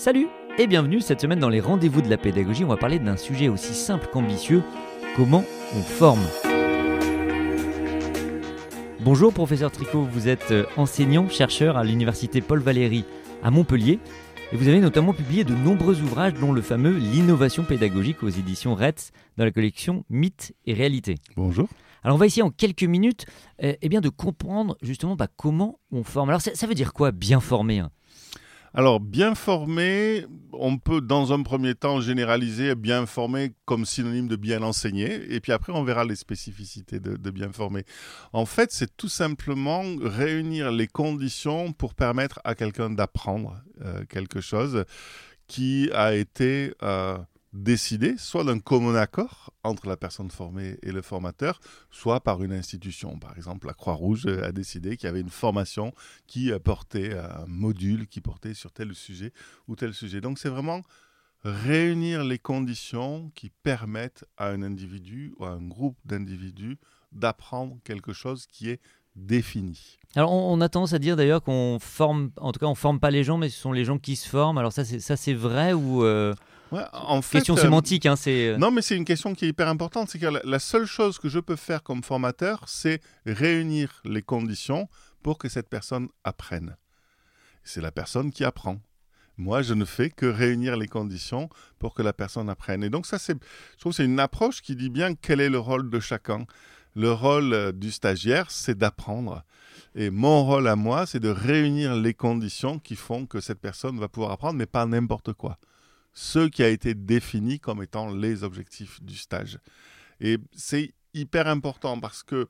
Salut et bienvenue cette semaine dans les rendez-vous de la pédagogie. On va parler d'un sujet aussi simple qu'ambitieux, comment on forme. Bonjour professeur Tricot, vous êtes euh, enseignant, chercheur à l'université Paul Valéry à Montpellier et vous avez notamment publié de nombreux ouvrages dont le fameux L'innovation pédagogique aux éditions RETS dans la collection Mythes et réalité. Bonjour. Alors on va essayer en quelques minutes euh, eh bien, de comprendre justement bah, comment on forme. Alors ça, ça veut dire quoi bien former hein? Alors, bien formé, on peut dans un premier temps généraliser bien formé comme synonyme de bien enseigné, et puis après on verra les spécificités de, bien formé. En fait, c'est tout simplement réunir les conditions pour permettre à quelqu'un d'apprendre euh, quelque chose qui a été euh, décidé soit d'un commun accord entre la personne formée et le formateur, soit par une institution. Par exemple, la Croix-Rouge a décidé qu'il y avait une formation qui portait un module qui portait sur tel sujet ou tel sujet. Donc c'est vraiment réunir les conditions qui permettent à un individu ou à un groupe d'individus d'apprendre quelque chose qui est défini. Alors on, a tendance à dire d'ailleurs qu'on forme, en tout cas on forme pas les gens, mais ce sont les gens qui se forment. Alors ça c'est ça c'est vrai ou euh, Ouais, en fait, question euh, sémantique hein, c'est. Non, mais c'est une question qui est hyper importante. C'est que la, la seule chose que je peux faire comme formateur, c'est réunir les conditions pour que cette personne apprenne. C'est la personne qui apprend. Moi, je ne fais que réunir les conditions pour que la personne apprenne. Et donc ça, c'est, je trouve, que c'est une approche qui dit bien quel est le rôle de chacun. Le rôle euh, du stagiaire, c'est d'apprendre. Et mon rôle à moi, c'est de réunir les conditions qui font que cette personne va pouvoir apprendre, mais pas n'importe quoi ce qui a été défini comme étant les objectifs du stage. Et c'est hyper important parce que,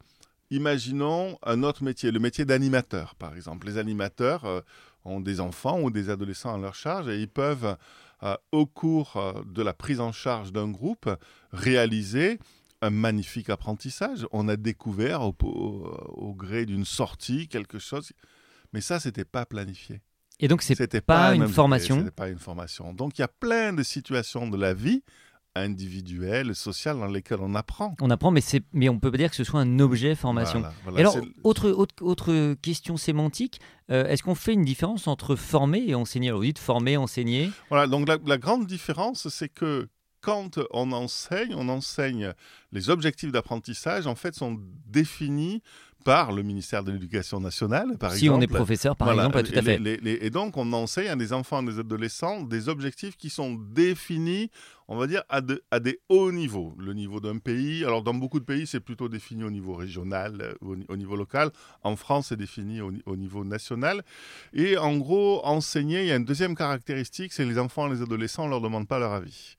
imaginons un autre métier, le métier d'animateur, par exemple. Les animateurs euh, ont des enfants ou des adolescents à leur charge et ils peuvent, euh, au cours euh, de la prise en charge d'un groupe, réaliser un magnifique apprentissage. On a découvert au, au, gré d'une sortie quelque chose, mais ça, c'était pas planifié. Et donc c'est C'était pas, une un- formation. C'était pas une formation. Donc il y a plein de situations de la vie individuelle, sociale, dans lesquelles on apprend. On apprend, mais on peut pas dire que ce soit un objet formation. Voilà, voilà. Et alors, C'est- autre, autre, autre question sémantique, euh, est-ce qu'on fait une différence entre former et enseigner? Alors, vous dites former, enseigner. Voilà, donc la, la grande différence, c'est que quand on enseigne, on enseigne les objectifs d'apprentissage, en fait, sont définis par le ministère de l'Éducation nationale, par si exemple. on est professeur, par Voilà, exemple, tout à et fait. les- les- les- et donc, on enseigne à des enfants et des adolescents des objectifs qui sont définis, on va dire, à, de- à des hauts niveaux. Le niveau d'un pays, alors dans beaucoup de pays, c'est plutôt défini au niveau régional, euh, au, ni- au niveau local. En France, c'est défini au, ni- au niveau national. Et en gros, enseigner, il y a une deuxième caractéristique, c'est les enfants et les adolescents, on ne leur demande pas leur avis.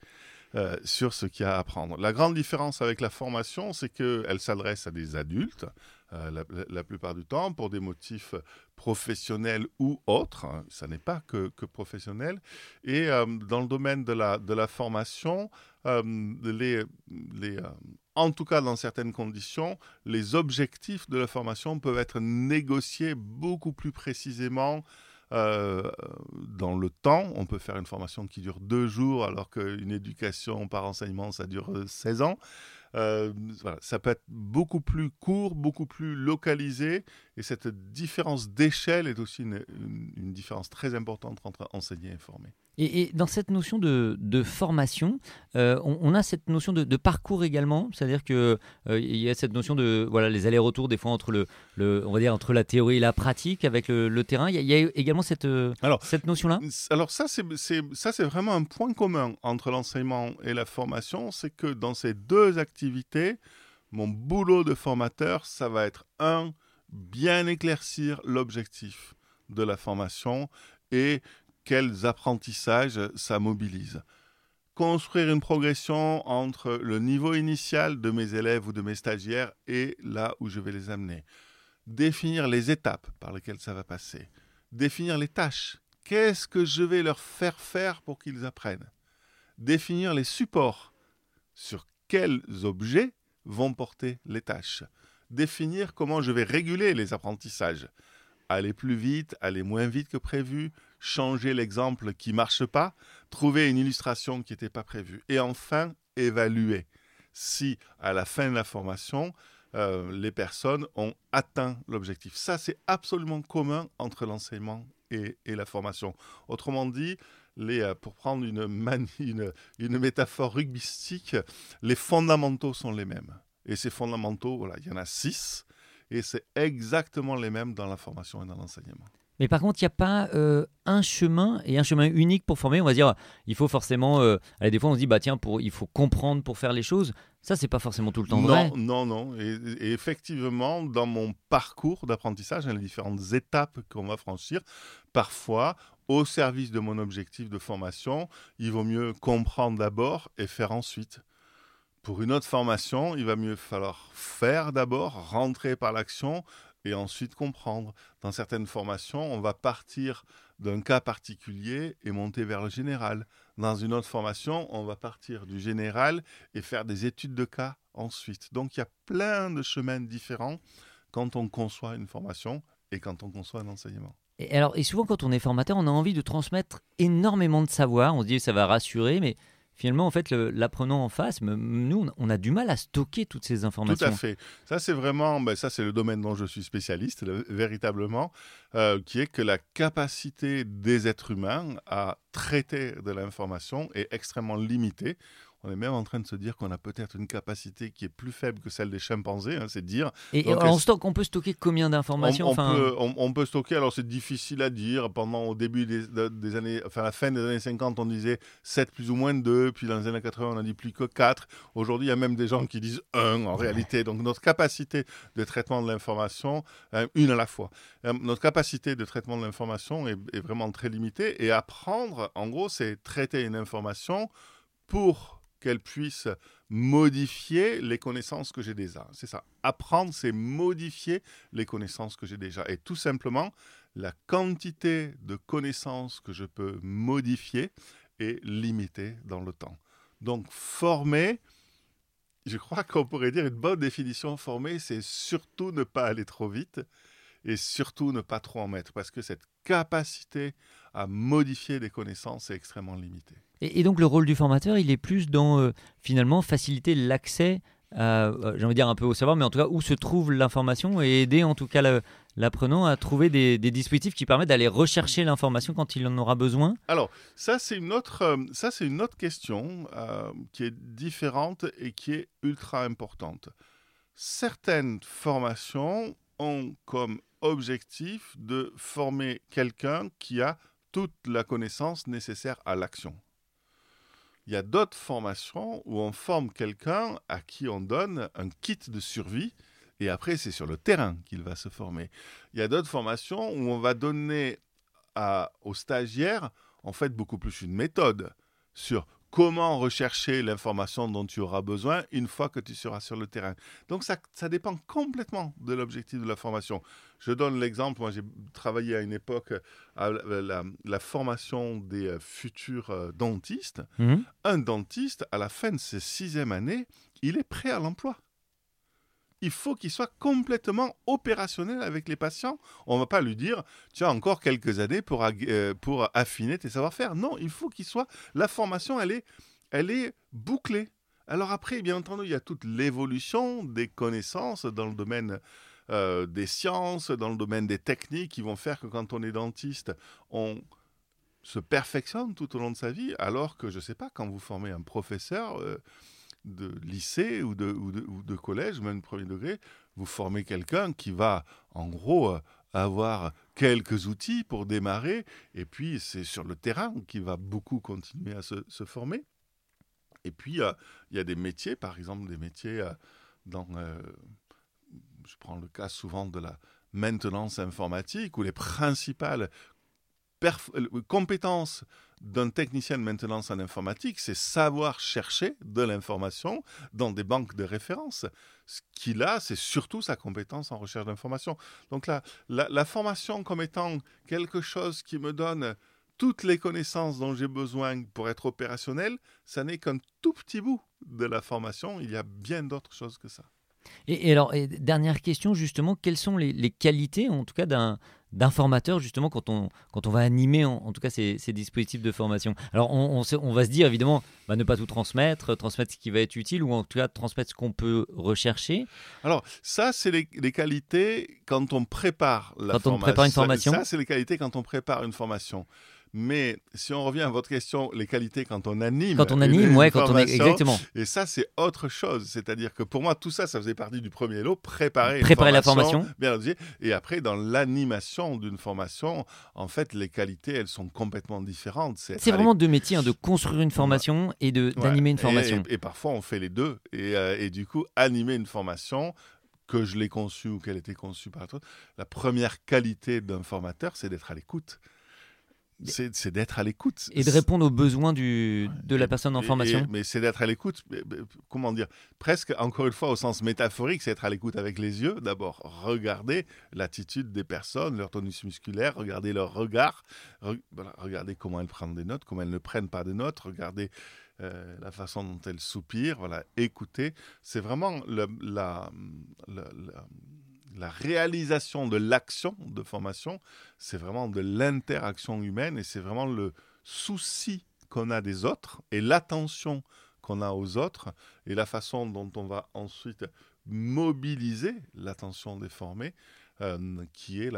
Euh, sur ce qu'il y a à apprendre. La grande différence avec la formation, c'est qu'elle s'adresse à des adultes, euh, la, plupart du temps, pour des motifs professionnels ou autres. hein. Ça n'est pas que, professionnel. Et euh, dans le domaine de la, de la formation, les, les, en tout cas dans certaines conditions, les objectifs de la formation peuvent être négociés beaucoup plus précisément euh, dans le temps. On peut faire une formation qui dure deux jours alors qu'une éducation par enseignement, ça dure euh, 16 ans. Euh, voilà, ça peut être beaucoup plus court, beaucoup plus localisé, et cette différence d'échelle est aussi une- une différence très importante entre enseigner et former. Et, et dans cette notion de, de formation, euh, on, on a cette notion de, de parcours également, c'est-à-dire que euh, il y a cette notion de voilà les allers-retours des fois entre le, le on va dire entre la théorie et la pratique avec le, le terrain. Il y, a, il y a également cette euh, Alors, cette notion-là? Alors ça, c'est- ça, c'est vraiment un point commun entre l'enseignement et la formation, c'est que dans ces deux activités, mon boulot de formateur, ça va être un, bien éclaircir l'objectif de la formation et quels apprentissages ça mobilise. Construire une progression entre le niveau initial de mes élèves ou de mes stagiaires et là où je vais les amener. Définir les étapes par lesquelles ça va passer. Définir les tâches Qu'est-ce que je vais leur faire faire pour qu'ils apprennent? Définir les supports. Sur quels objets vont porter les tâches? Définir comment je vais réguler les apprentissages. Aller plus vite, aller moins vite que prévu, changer l'exemple qui marche pas, trouver une illustration qui n'était pas prévue. Et enfin, évaluer si, à la fin de la formation, euh, les personnes ont atteint l'objectif. Ça, c'est absolument commun entre l'enseignement et, la formation. Autrement dit, euh, pour prendre une, métaphore rugbystique, les fondamentaux sont les mêmes. Et ces fondamentaux, voilà, il y en a six, et c'est exactement les mêmes dans la formation et dans l'enseignement. Mais par contre, il n'y a pas euh, un chemin et un chemin unique pour former. On va dire, il faut forcément. Euh, allez, des fois, on se dit, bah tiens, pour, il faut comprendre pour faire les choses. Ça, c'est pas forcément tout le temps non, vrai. Non, non. Et, et, effectivement, dans mon parcours d'apprentissage, les différentes étapes qu'on va franchir, parfois, au service de mon objectif de formation, il vaut mieux comprendre d'abord et faire ensuite. Pour une autre formation, il va mieux falloir faire d'abord, rentrer par l'action, et ensuite comprendre. Dans certaines formations, on va partir d'un cas particulier et monter vers le général. Dans une autre formation, on va partir du général et faire des études de cas ensuite. Donc il y a plein de chemins différents quand on conçoit une formation et quand on conçoit un enseignement. Et alors, et souvent quand on est formateur, on a envie de transmettre énormément de savoir. On se dit ça va rassurer, mais finalement, en fait, l'apprenant en face, nous, on a du mal à stocker toutes ces informations. Tout à fait. Ça, c'est vraiment, ben, ça, c'est le domaine dont je suis spécialiste, véritablement, euh, qui est que la capacité des êtres humains à traiter de l'information est extrêmement limitée. On est même en train de se dire qu'on a peut-être une capacité qui est plus faible que celle des chimpanzés, hein, c'est dire. Et, on, stocke, on peut stocker combien d'informations on, enfin... peut, on, peut, stocker, alors c'est difficile à dire. Pendant au début des, années, enfin la fin des années 50, on disait 7 plus ou moins 2, puis dans les années 80, on a dit plus que 4. Aujourd'hui, il y a même des gens qui disent 1 en réalité. Donc notre capacité de traitement de l'information, euh, une à la fois, euh, notre capacité de traitement de l'information est, est vraiment très limitée. Et apprendre, en gros, c'est traiter une information pour qu'elle puisse modifier les connaissances que j'ai déjà. C'est ça. Apprendre, c'est modifier les connaissances que j'ai déjà. Et tout simplement, la quantité de connaissances que je peux modifier est limitée dans le temps. Donc, former, je crois qu'on pourrait dire une bonne définition former, c'est surtout ne pas aller trop vite et surtout ne pas trop en mettre, parce que cette capacité à modifier des connaissances est extrêmement limitée. Et, donc le rôle du formateur, il est plus dans euh, finalement faciliter l'accès, euh, j'ai envie de dire un peu au savoir, mais en tout cas où se trouve l'information et aider en tout cas l'apprenant à trouver des, dispositifs qui permettent d'aller rechercher l'information quand il en aura besoin Alors, ça c'est une autre, euh, ça, c'est une autre question qui est différente et qui est ultra importante. Certaines formations ont comme objectif de former quelqu'un qui a toute la connaissance nécessaire à l'action. Il y a d'autres formations où on forme quelqu'un à qui on donne un kit de survie et après c'est sur le terrain qu'il va se former. Il y a d'autres formations où on va donner aux stagiaires en fait beaucoup plus une méthode sur comment rechercher l'information dont tu auras besoin une fois que tu seras sur le terrain. Donc ça, ça dépend complètement de l'objectif de la formation. Je donne l'exemple, moi j'ai travaillé à une époque à la, formation des euh, futurs euh, dentistes. Mhm. Un dentiste, à la fin de ses sixième année, il est prêt à l'emploi il faut qu'il soit complètement opérationnel avec les patients. On ne va pas lui dire, tu as encore quelques années pour, euh, pour affiner tes savoir-faire. Non, il faut qu'il soit... La formation, elle est, elle est bouclée. Alors après, bien entendu, il y a toute l'évolution des connaissances dans le domaine euh, des sciences, dans le domaine des techniques qui vont faire que quand on est dentiste, on se perfectionne tout au long de sa vie, alors que, je ne sais pas, quand vous formez un professeur... Euh, de lycée ou de, ou de, collège, même de premier degré, vous formez quelqu'un qui va, en gros, euh, avoir quelques outils pour démarrer, et puis c'est sur le terrain qu'il va beaucoup continuer à se, former. Et puis, il y a des métiers, par exemple, des métiers euh, dans... Euh, je prends le cas souvent de la maintenance informatique, où les principales compétences d'un technicien de maintenance en informatique, c'est savoir chercher de l'information dans des banques de référence. Ce qu'il a, c'est surtout sa compétence en recherche d'information. Donc là, la, formation comme étant quelque chose qui me donne toutes les connaissances dont j'ai besoin pour être opérationnel, ça n'est qu'un tout petit bout de la formation. Il y a bien d'autres choses que ça. Et, alors, dernière question, justement, quelles sont les qualités, en tout cas, d'un d'informateurs justement quand on, quand on va animer en, tout cas ces, dispositifs de formation? Alors on, on, va se dire évidemment bah, ne pas tout transmettre, transmettre ce qui va être utile ou en tout cas transmettre ce qu'on peut rechercher. Alors ça c'est les, qualités quand on prépare la quand on prépare une formation. Ça, c'est les qualités quand on prépare une formation. Mais si on revient à votre question, les qualités quand on anime. Quand on anime, ouais, quand on est formation, exactement. Et ça, c'est autre chose. C'est-à-dire que pour moi, tout ça, ça faisait partie du premier lot, préparer, Préparer la formation. bien. Et après, dans l'animation d'une formation, en fait, les qualités, elles sont complètement différentes. C'est vraiment deux métiers, hein, de construire une formation et de Ouais. d'animer une Et- formation. Et, et parfois, on fait les deux. Et, euh, et du coup, animer une formation, que je l'ai conçue ou qu'elle était conçue par toi, la première qualité d'un formateur, c'est d'être à l'écoute. C'est d'être à l'écoute. Et de répondre aux besoins du, de la personne en et- formation. et- mais c'est d'être à l'écoute, comment dire, presque encore une fois au sens métaphorique, c'est être à l'écoute avec les yeux. D'abord, regarder l'attitude des personnes, leur tonus musculaire, regarder leur regard, re- voilà, regarder comment elles prennent des notes, comment elles ne prennent pas de notes, regarder euh, la façon dont elles soupirent, voilà, écouter. C'est vraiment le- la, la- la- la réalisation de l'action de formation, c'est vraiment de l'interaction humaine et c'est vraiment le souci qu'on a des autres et l'attention qu'on a aux autres et la façon dont on va ensuite mobiliser l'attention des formés, euh, qui est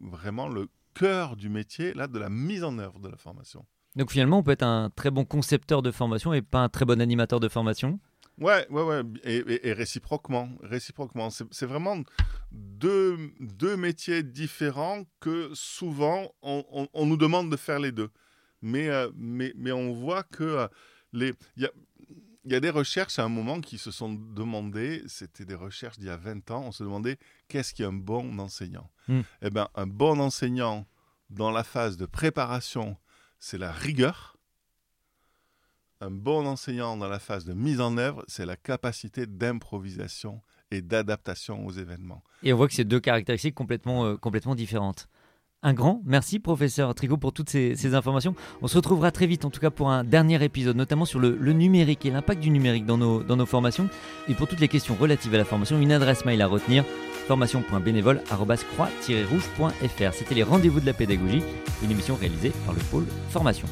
vraiment le cœur du métier là, de la mise en œuvre de la formation. Donc finalement, on peut être un très bon concepteur de formation et pas un très bon animateur de formation? Ouais, ouais, ouais, et, et- et réciproquement, réciproquement. C'est vraiment deux, deux métiers différents que souvent on, on- on nous demande de faire les deux. Mais, euh, mais, mais on voit que euh, les, il y a, il y a des recherches à un moment qui se sont demandées, c'était des recherches d'il y a 20 ans, on se demandait qu'est-ce qui est un bon enseignant? Hmm. Eh bien, un bon enseignant dans la phase de préparation, c'est la rigueur. Un bon enseignant dans la phase de mise en œuvre, c'est la capacité d'improvisation et d'adaptation aux événements. Et on voit que c'est deux caractéristiques complètement, euh, complètement différentes. Un grand merci, professeur Tricot, pour toutes ces, informations. On se retrouvera très vite, en tout cas, pour un dernier épisode, notamment sur le, le numérique et l'impact du numérique dans nos, dans nos formations. Et pour toutes les questions relatives à la formation, une adresse mail à retenir formation.bénévole.croix-rouge.fr. C'était les rendez-vous de la pédagogie, une émission réalisée par le pôle formation.